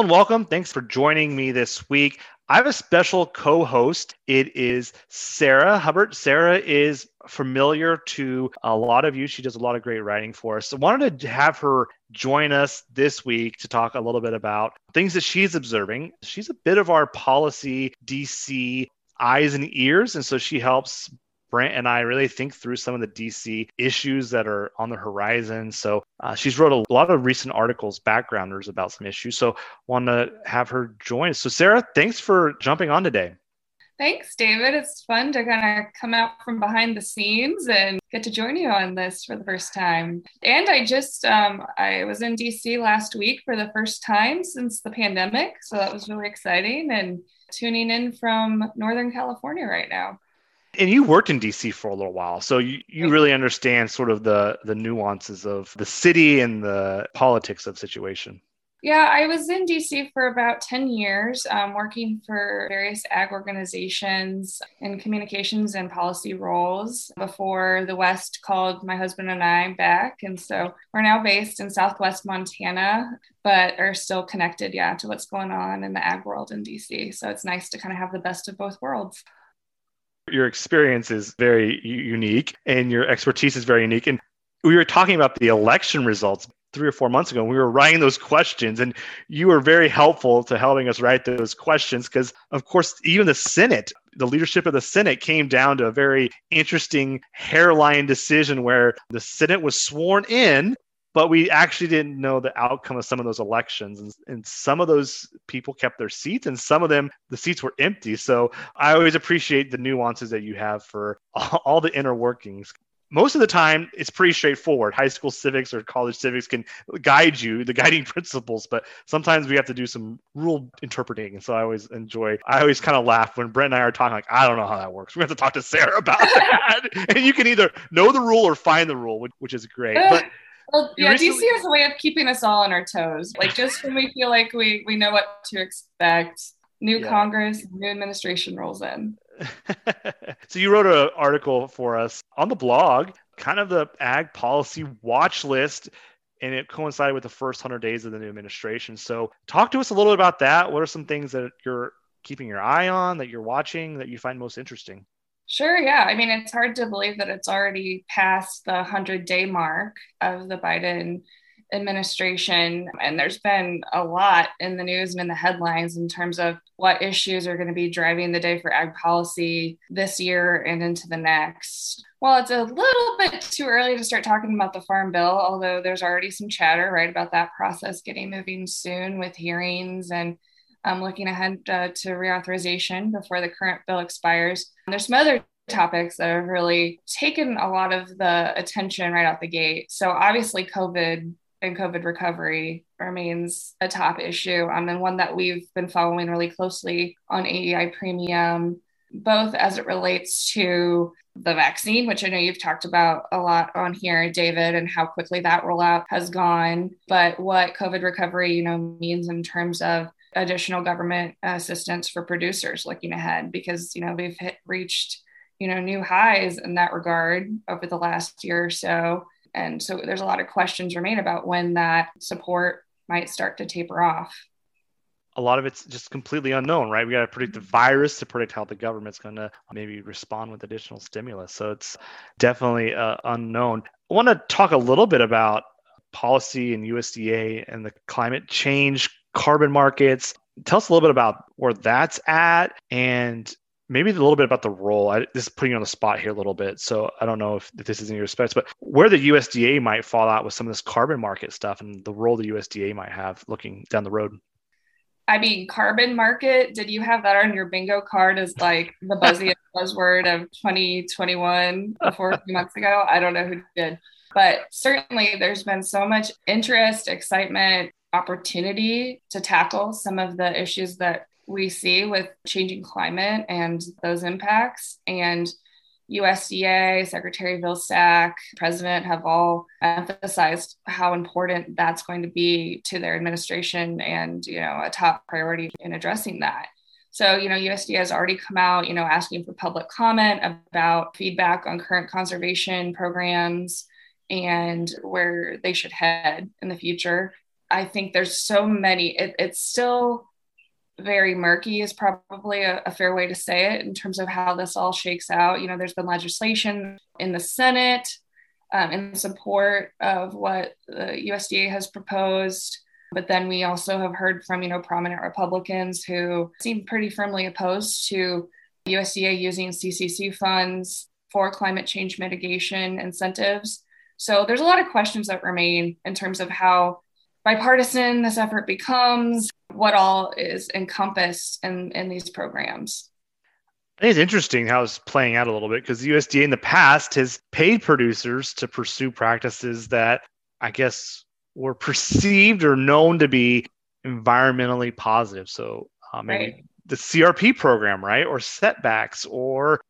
And welcome. Thanks for joining me this week. I have a special co host. It is Sarah Hubbard. Sarah is familiar to a lot of you. She does a lot of great writing for us. So, I wanted to have her join us this week to talk a little bit about things that she's observing. She's a bit of our policy DC eyes and ears. And so she helps Brent and I really think through some of the DC issues that are on the horizon. So uh, she's wrote a lot of recent articles, backgrounders about some issues. So want to have her join. So Sarah, thanks for jumping on today. Thanks, David. It's fun to kind of come out from behind the scenes and get to join you on this for the first time. And I just, um, I was in DC last week for the first time since the pandemic. So that was really exciting and tuning in from Northern California right now. And you worked in DC for a little while, so you, you really understand sort of the the nuances of the city and the politics of situation. Yeah, I was in DC for about 10 years, um, working for various ag organizations in communications and policy roles before the West called my husband and I back. And so we're now based in Southwest Montana, but are still connected, yeah, to what's going on in the ag world in DC. So it's nice to kind of have the best of both worlds your experience is very unique and your expertise is very unique. And we were talking about the election results three or four months ago. And We were writing those questions, and you were very helpful to helping us write those questions because, of course, even the Senate, the leadership of the Senate came down to a very interesting hairline decision where the Senate was sworn in but we actually didn't know the outcome of some of those elections and, and, some of those people kept their seats and some of them the seats were empty. So i always appreciate the nuances that you have for all, the inner workings. Most of the time it's pretty straightforward. High school civics or college civics can guide you the guiding principles but sometimes we have to do some rule interpreting. And so i always enjoy i always kind of laugh when brent and i are talking like i don't know how that works. We have to talk to sarah about that. And you can either know the rule or find the rule which, which is great. But well, yeah, recently- DC has a way of keeping us all on our toes. Like just when we feel like we we know what to expect, new yeah. Congress, new administration rolls in. so you wrote an article for us on the blog, kind of the ag policy watch list, and it coincided with the first hundred days of the new administration. So talk to us a little bit about that. What are some things that you're keeping your eye on, that you're watching, that you find most interesting? Sure, yeah. I mean, it's hard to believe that it's already past the 100 day mark of the Biden administration. And there's been a lot in the news and in the headlines in terms of what issues are going to be driving the day for ag policy this year and into the next. Well, it's a little bit too early to start talking about the Farm Bill, although there's already some chatter, right, about that process getting moving soon with hearings and um, looking ahead uh, to reauthorization before the current bill expires. There's some other topics that have really taken a lot of the attention right out the gate. So obviously, COVID and COVID recovery remains a top issue, um, and one that we've been following really closely on AEI Premium, both as it relates to the vaccine, which I know you've talked about a lot on here, David, and how quickly that rollout has gone, but what COVID recovery, you know, means in terms of additional government assistance for producers looking ahead because you know we've hit, reached you know new highs in that regard over the last year or so and so there's a lot of questions remain about when that support might start to taper off a lot of it's just completely unknown, right? We got to predict the virus to predict how the government's going to maybe respond with additional stimulus. So it's definitely uh, unknown. I want to talk a little bit about policy and USDA and the climate change carbon markets. Tell us a little bit about where that's at and maybe a little bit about the role. I, this is putting you on the spot here a little bit. So I don't know if, if this is in your specs, but where the USDA might fall out with some of this carbon market stuff and the role the USDA might have looking down the road. I mean, carbon market, did you have that on your bingo card as like the buzzy buzzword of 2021 before a few months ago? I don't know who did. But certainly there's been so much interest, excitement, opportunity to tackle some of the issues that we see with changing climate and those impacts. And USDA, Secretary Vilsack, President have all emphasized how important that's going to be to their administration and, you know, a top priority in addressing that. So, you know, USDA has already come out, you know, asking for public comment about feedback on current conservation programs and where they should head in the future I think there's so many, it, it's still very murky is probably a, a, fair way to say it in terms of how this all shakes out. You know, there's been legislation in the Senate um, in support of what the USDA has proposed. But then we also have heard from, you know, prominent Republicans who seem pretty firmly opposed to USDA using CCC funds for climate change mitigation incentives. So there's a lot of questions that remain in terms of how bipartisan this effort becomes, what all is encompassed in, in these programs. I think it's interesting how it's playing out a little bit because the USDA in the past has paid producers to pursue practices that I guess were perceived or known to be environmentally positive. So uh, maybe right. the CRP program, right, or setbacks, or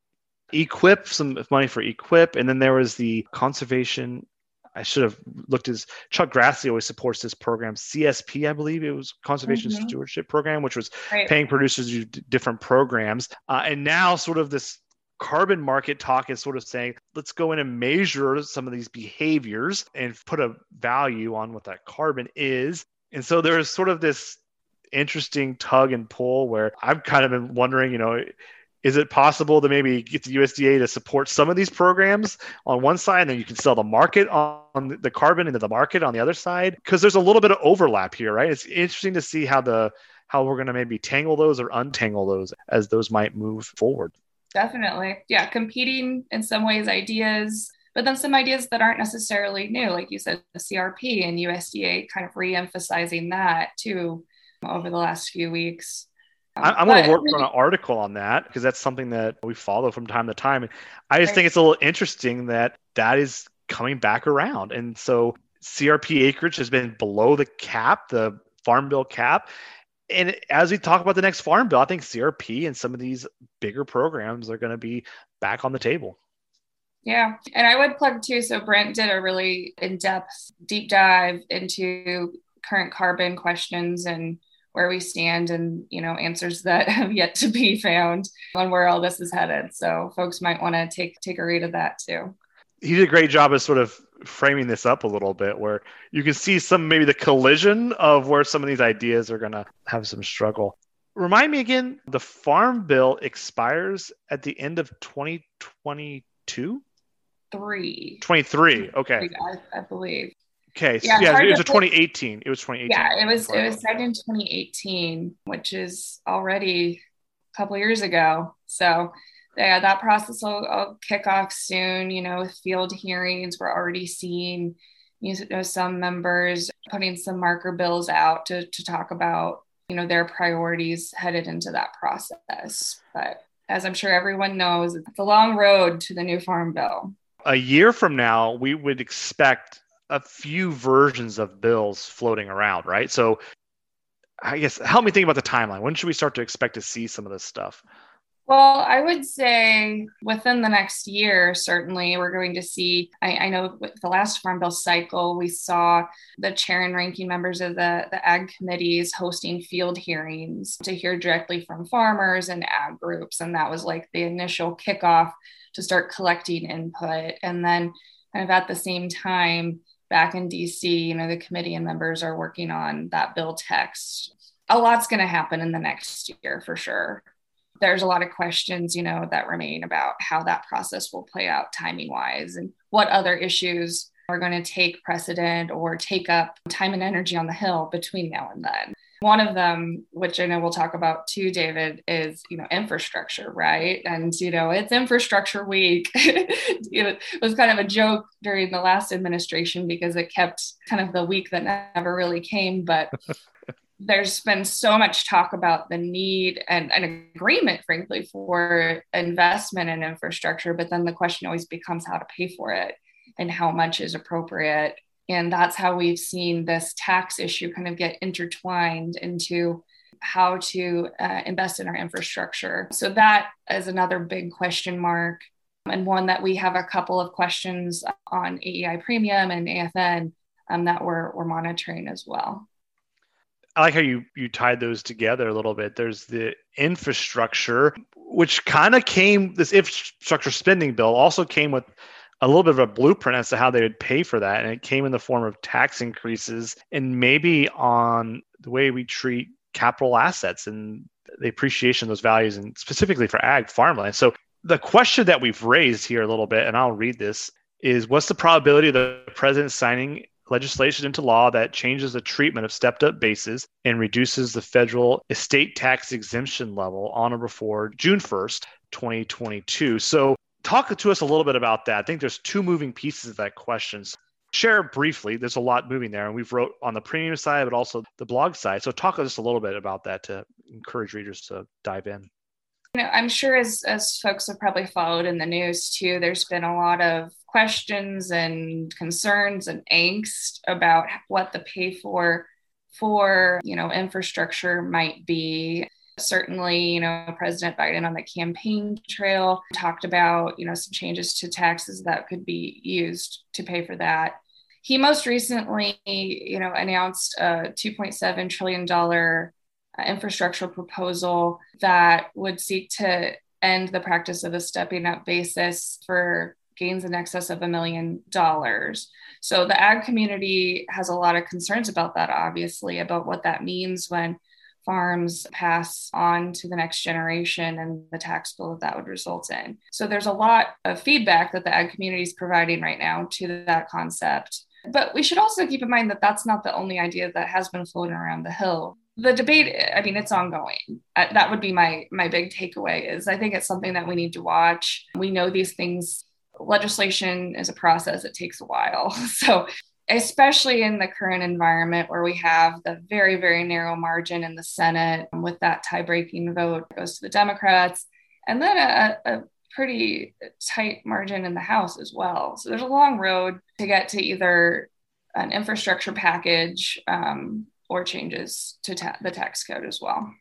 EQIP some money for EQIP. and then there was the conservation I should have looked as Chuck Grassley always supports this program, CSP, I believe it was Conservation mm-hmm. Stewardship Program, which was right. paying producers to do different programs. Uh, and now, sort of this carbon market talk is sort of saying, let's go in and measure some of these behaviors and put a value on what that carbon is. And so there's sort of this interesting tug and pull where I've kind of been wondering, you know, is it possible to maybe get the USDA to support some of these programs on one side, and then you can sell the market on the carbon into the market on the other side? Because there's a little bit of overlap here, right? It's interesting to see how the how we're going to maybe tangle those or untangle those as those might move forward. Definitely, yeah, competing in some ways ideas, but then some ideas that aren't necessarily new, like you said, the CRP and USDA kind of re-emphasizing that too over the last few weeks. I'm going to work on an article on that because that's something that we follow from time to time. And I just right. think it's a little interesting that that is coming back around. And so CRP acreage has been below the cap, the farm bill cap. And as we talk about the next farm bill, I think CRP and some of these bigger programs are going to be back on the table. Yeah. And I would plug too. So Brent did a really in depth deep dive into current carbon questions and where we stand and you know answers that have yet to be found on where all this is headed. So folks might want to take take a read of that too. He did a great job of sort of framing this up a little bit where you can see some maybe the collision of where some of these ideas are going to have some struggle. Remind me again the farm bill expires at the end of 2022 three. 23 okay. I, I believe Okay. Yeah, yeah it was a 2018. It was 2018. Yeah, it was it was started in 2018, which is already a couple years ago. So yeah, that process will, will, kick off soon. You know, with field hearings, we're already seeing you know some members putting some marker bills out to to talk about you know their priorities headed into that process. But as I'm sure everyone knows, it's a long road to the new farm bill. A year from now, we would expect a few versions of bills floating around, right? So I guess help me think about the timeline. When should we start to expect to see some of this stuff? Well, I would say within the next year, certainly we're going to see. I, I, know with the last Farm Bill cycle, we saw the chair and ranking members of the, the ag committees hosting field hearings to hear directly from farmers and ag groups. And that was like the initial kickoff to start collecting input. And then, kind of at the same time, back in DC, you know, the committee and members are working on that bill text. A lot's going to happen in the next year for sure. There's a lot of questions, you know, that remain about how that process will play out timing wise and what other issues are going to take precedent or take up time and energy on the Hill between now and then. One of them, which I know we'll talk about too, David, is you know infrastructure, right? And you know it's infrastructure week. it was kind of a joke during the last administration because it kept kind of the week that never really came. But there's been so much talk about the need and an agreement, frankly, for investment in infrastructure. But then the question always becomes how to pay for it and how much is appropriate and that's how we've seen this tax issue kind of get intertwined into how to uh, invest in our infrastructure. So that is another big question mark, and one that we have a couple of questions on AEI Premium and AFN um, that we're, we're monitoring as well. I like how you you tied those together a little bit. There's the infrastructure, which kind of came. This infrastructure spending bill also came with a little bit of a blueprint as to how they would pay for that. And it came in the form of tax increases and maybe on the way we treat capital assets and the appreciation of those values, and specifically for ag farmland. So the question that we've raised here a little bit, and I'll read this, is what's the probability of the president signing legislation into law that changes the treatment of stepped up bases and reduces the federal estate tax exemption level on or before June 1st, 2022. So, talk to us a little bit about that. I think there's two moving pieces of that question. Share briefly, there's a lot moving there, and we've wrote on the premium side, but also the blog side. So, talk to us a little bit about that to encourage readers to dive in. You know, I'm sure as as folks have probably followed in the news too, there's been a lot of questions and concerns and angst about what the pay for for you know infrastructure might be certainly you know president biden on the campaign trail talked about you know some changes to taxes that could be used to pay for that he most recently you know announced a 2.7 trillion dollar uh, infrastructural proposal that would seek to end the practice of a stepping up basis for gains in excess of a million dollars. So the ag community has a lot of concerns about that, obviously, about what that means when farms pass on to the next generation and the tax bill that that would result in. So there's a lot of feedback that the ag community is providing right now to that concept. But we should also keep in mind that that's not the only idea that has been floating around the hill. The debate i mean it's ongoing. Uh, that would be my my big takeaway is i think it's something that we need to watch. We know these things legislation is a process. It takes a while. So especially in the current environment where we have the very very narrow margin in the senate with that tie breaking vote goes to the democrats and then a, a pretty tight margin in the house as well so there's a long road to get to either an infrastructure package um, or changes to ta- the tax code as well.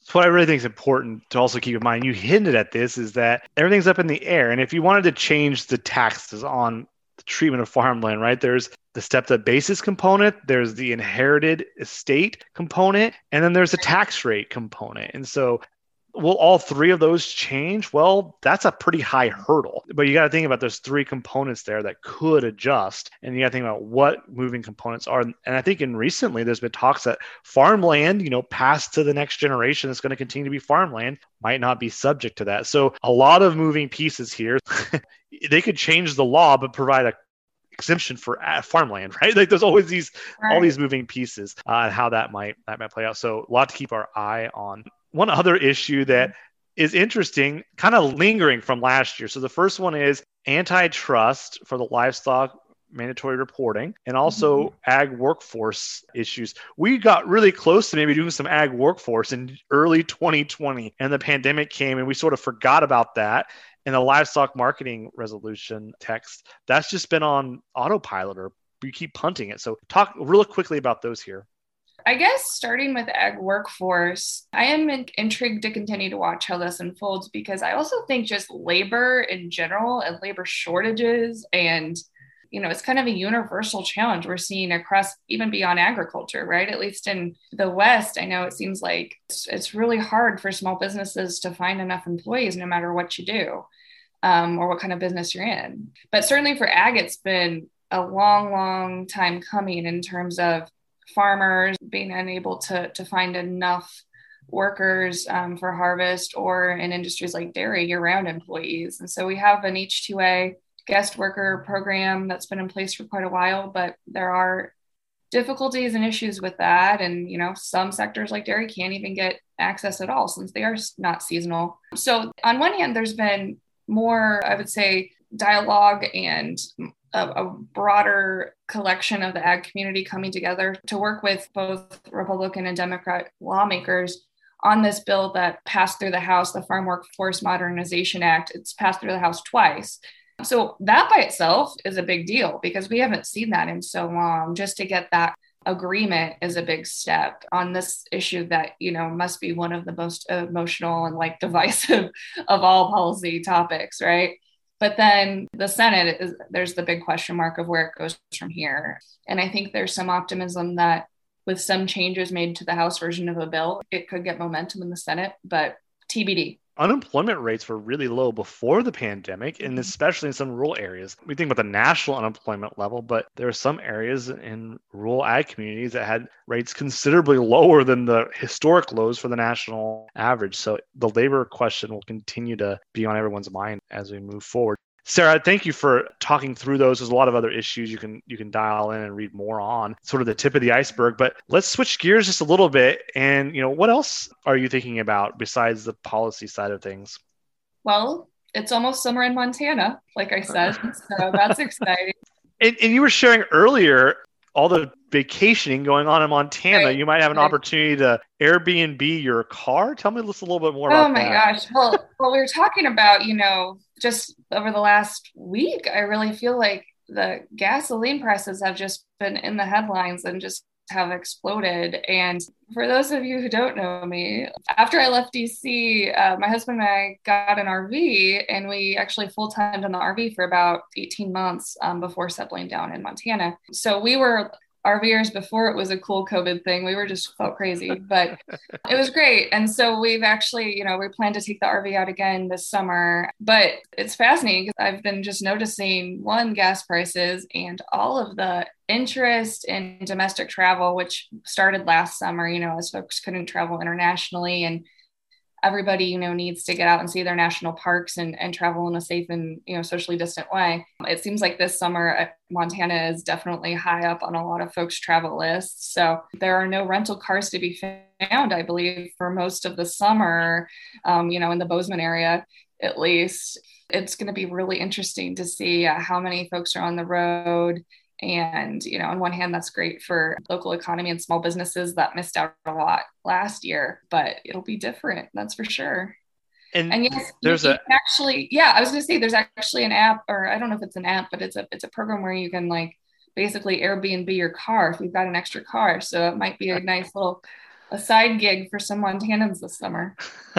So what I really think is important to also keep in mind, you hinted at this, is that everything's up in the air. And if you wanted to change the taxes on treatment of farmland, right? There's the stepped up basis component, there's the inherited estate component, and then there's a tax rate component. And so will all three of those change? Well, that's a pretty high hurdle. But you got to think about those three components there that could adjust. And you got to think about what moving components are. And I think in recently, there's been talks that farmland, you know, passed to the next generation that's going to continue to be farmland might not be subject to that. So a lot of moving pieces here. they could change the law, but provide a exemption for uh, farmland, right? Like there's always these right. all these moving pieces uh, and how that might that might play out. So a lot to keep our eye on one other issue that is interesting, kind of lingering from last year. So the first one is antitrust for the livestock mandatory reporting and also mm-hmm. ag workforce issues. We got really close to maybe doing some ag workforce in early 2020 and the pandemic came and we sort of forgot about that. And the livestock marketing resolution text, that's just been on autopilot or we keep punting it. So talk real quickly about those here. I guess starting with ag workforce, I am intrigued to continue to watch how this unfolds because I also think just labor in general and labor shortages and you know, it's kind of a universal challenge we're seeing across even beyond agriculture, right? At least in the West, I know it seems like it's, it's really hard for small businesses to find enough employees no matter what you do um, or what kind of business you're in. But certainly for ag, it's been a long, long time coming in terms of farmers being unable to, to find enough workers um, for harvest or in industries like dairy year round employees. And so we have an H2A guest worker program that's been in place for quite a while, but there are difficulties and issues with that. And, you know, some sectors like dairy can't even get access at all since they are not seasonal. So, on one hand, there's been more, I would say, dialogue and a, a, broader collection of the ag community coming together to work with both Republican and Democrat lawmakers on this bill that passed through the House, the Farm Workforce Modernization Act. It's passed through the House twice. So that by itself is a big deal because we haven't seen that in so long. Just to get that agreement is a big step on this issue that you know must be one of the most emotional and like divisive of all policy topics right but then the Senate is there's the big question mark of where it goes from here. And I think there's some optimism that with some changes made to the House version of a bill, it could get momentum in the Senate, but TBD. Unemployment rates were really low before the pandemic, and mm-hmm. especially in some rural areas. We think about the national unemployment level, but there are some areas in rural ag communities that had rates considerably lower than the historic lows for the national average. So the labor question will continue to be on everyone's mind as we move forward. Sarah, thank you for talking through those. There's a lot of other issues you can you can dial in and read more on, sort of the tip of the iceberg. But let's switch gears just a little bit. And you know, what else are you thinking about besides the policy side of things? Well, it's almost summer in Montana, like I said, so that's exciting. And, and you were sharing earlier all the vacationing going on in Montana, right. you might have an right. opportunity to Airbnb your car. Tell me just a little bit more oh about that. Oh my gosh. Well, well, we were talking about, you know, just over the last week, I really feel like the gasoline prices have just been in the headlines and just have exploded. And for those of you who don't know me, after I left DC, uh, my husband and I got an RV and we actually full timed on the RV for about 18 months um, before settling down in Montana. So we were RVers before it was a cool COVID thing. We were just felt crazy, but it was great. And so we've actually, you know, we plan to take the RV out again this summer. But it's fascinating because I've been just noticing one, gas prices and all of the interest in domestic travel, which started last summer, you know, as folks couldn't travel internationally and everybody you know needs to get out and see their national parks and, and travel in a safe and you know socially distant way. It seems like this summer uh, montana is definitely high up on a lot of folks travel lists. So there are no rental cars to be found i believe for most of the summer um, you know in the bozeman area at least. It's going to be really interesting to see uh, how many folks are on the road and, you know, on one hand, that's great for local economy and small businesses that missed out a lot last year, but it'll be different. That's for sure. And, and yes, there's a actually, yeah, I was gonna say there's actually an app, or I don't know if it's an app, but it's a it's a program where you can like basically Airbnb your car if you've got an extra car. So it might be a nice little a side gig for some Montanans this summer.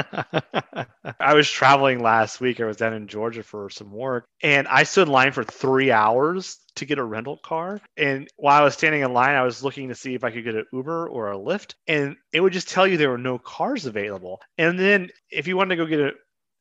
I was traveling last week. I was down in Georgia for some work and I stood in line for three hours to get a rental car. And while I was standing in line, I was looking to see if I could get an Uber or a Lyft. And it would just tell you there were no cars available. And then if you wanted to go get a,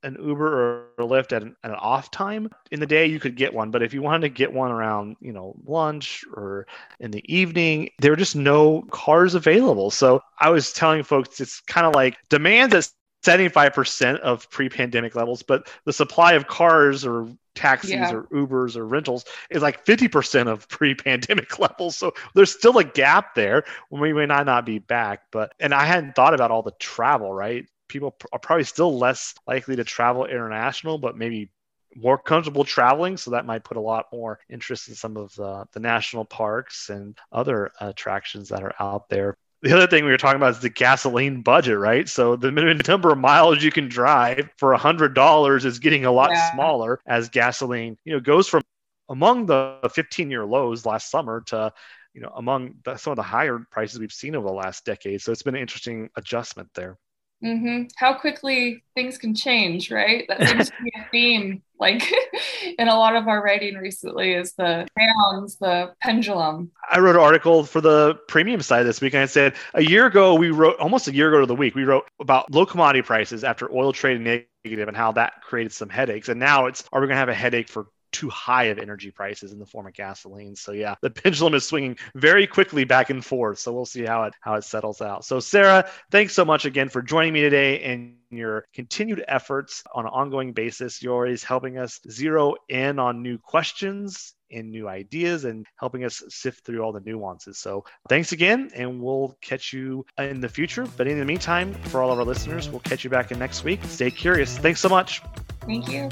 an Uber or a Lyft at an, at an, off time in the day, you could get one. But if you wanted to get one around, you know, lunch or in the evening, there were just no cars available. So I was telling folks it's kind of like demand at 75% of pre-pandemic levels, but the supply of cars or taxis yeah. or Ubers or rentals is like 50% of pre-pandemic levels. So there's still a gap there when we may not, not be back. But and I hadn't thought about all the travel, right? People are probably still less likely to travel international, but maybe more comfortable traveling. So that might put a lot more interest in some of the, the national parks and other attractions that are out there. The other thing we were talking about is the gasoline budget, right? So the minimum number of miles you can drive for a hundred dollars is getting a lot yeah. smaller as gasoline, you know, goes from among the 15 year lows last summer to you know among the, some of the higher prices we've seen over the last decade so it's been an interesting adjustment there Mm-hmm. How quickly things can change, right? That seems to be a theme, like in a lot of our writing recently, is the rounds, the pendulum. I wrote an article for the premium side this week, and I said a year ago we wrote almost a year ago to the week we wrote about low commodity prices after oil trading negative and how that created some headaches, and now it's are we going to have a headache for too high of energy prices in the form of gasoline. So yeah, the pendulum is swinging very quickly back and forth. So we'll see how it how it settles out. So Sarah, thanks so much again for joining me today and your continued efforts on an ongoing basis. You're always helping us zero in on new questions and new ideas and helping us sift through all the nuances. So thanks again, and we'll catch you in the future. But in the meantime, for all of our listeners, we'll catch you back in next week. Stay curious. Thanks so much. Thank you.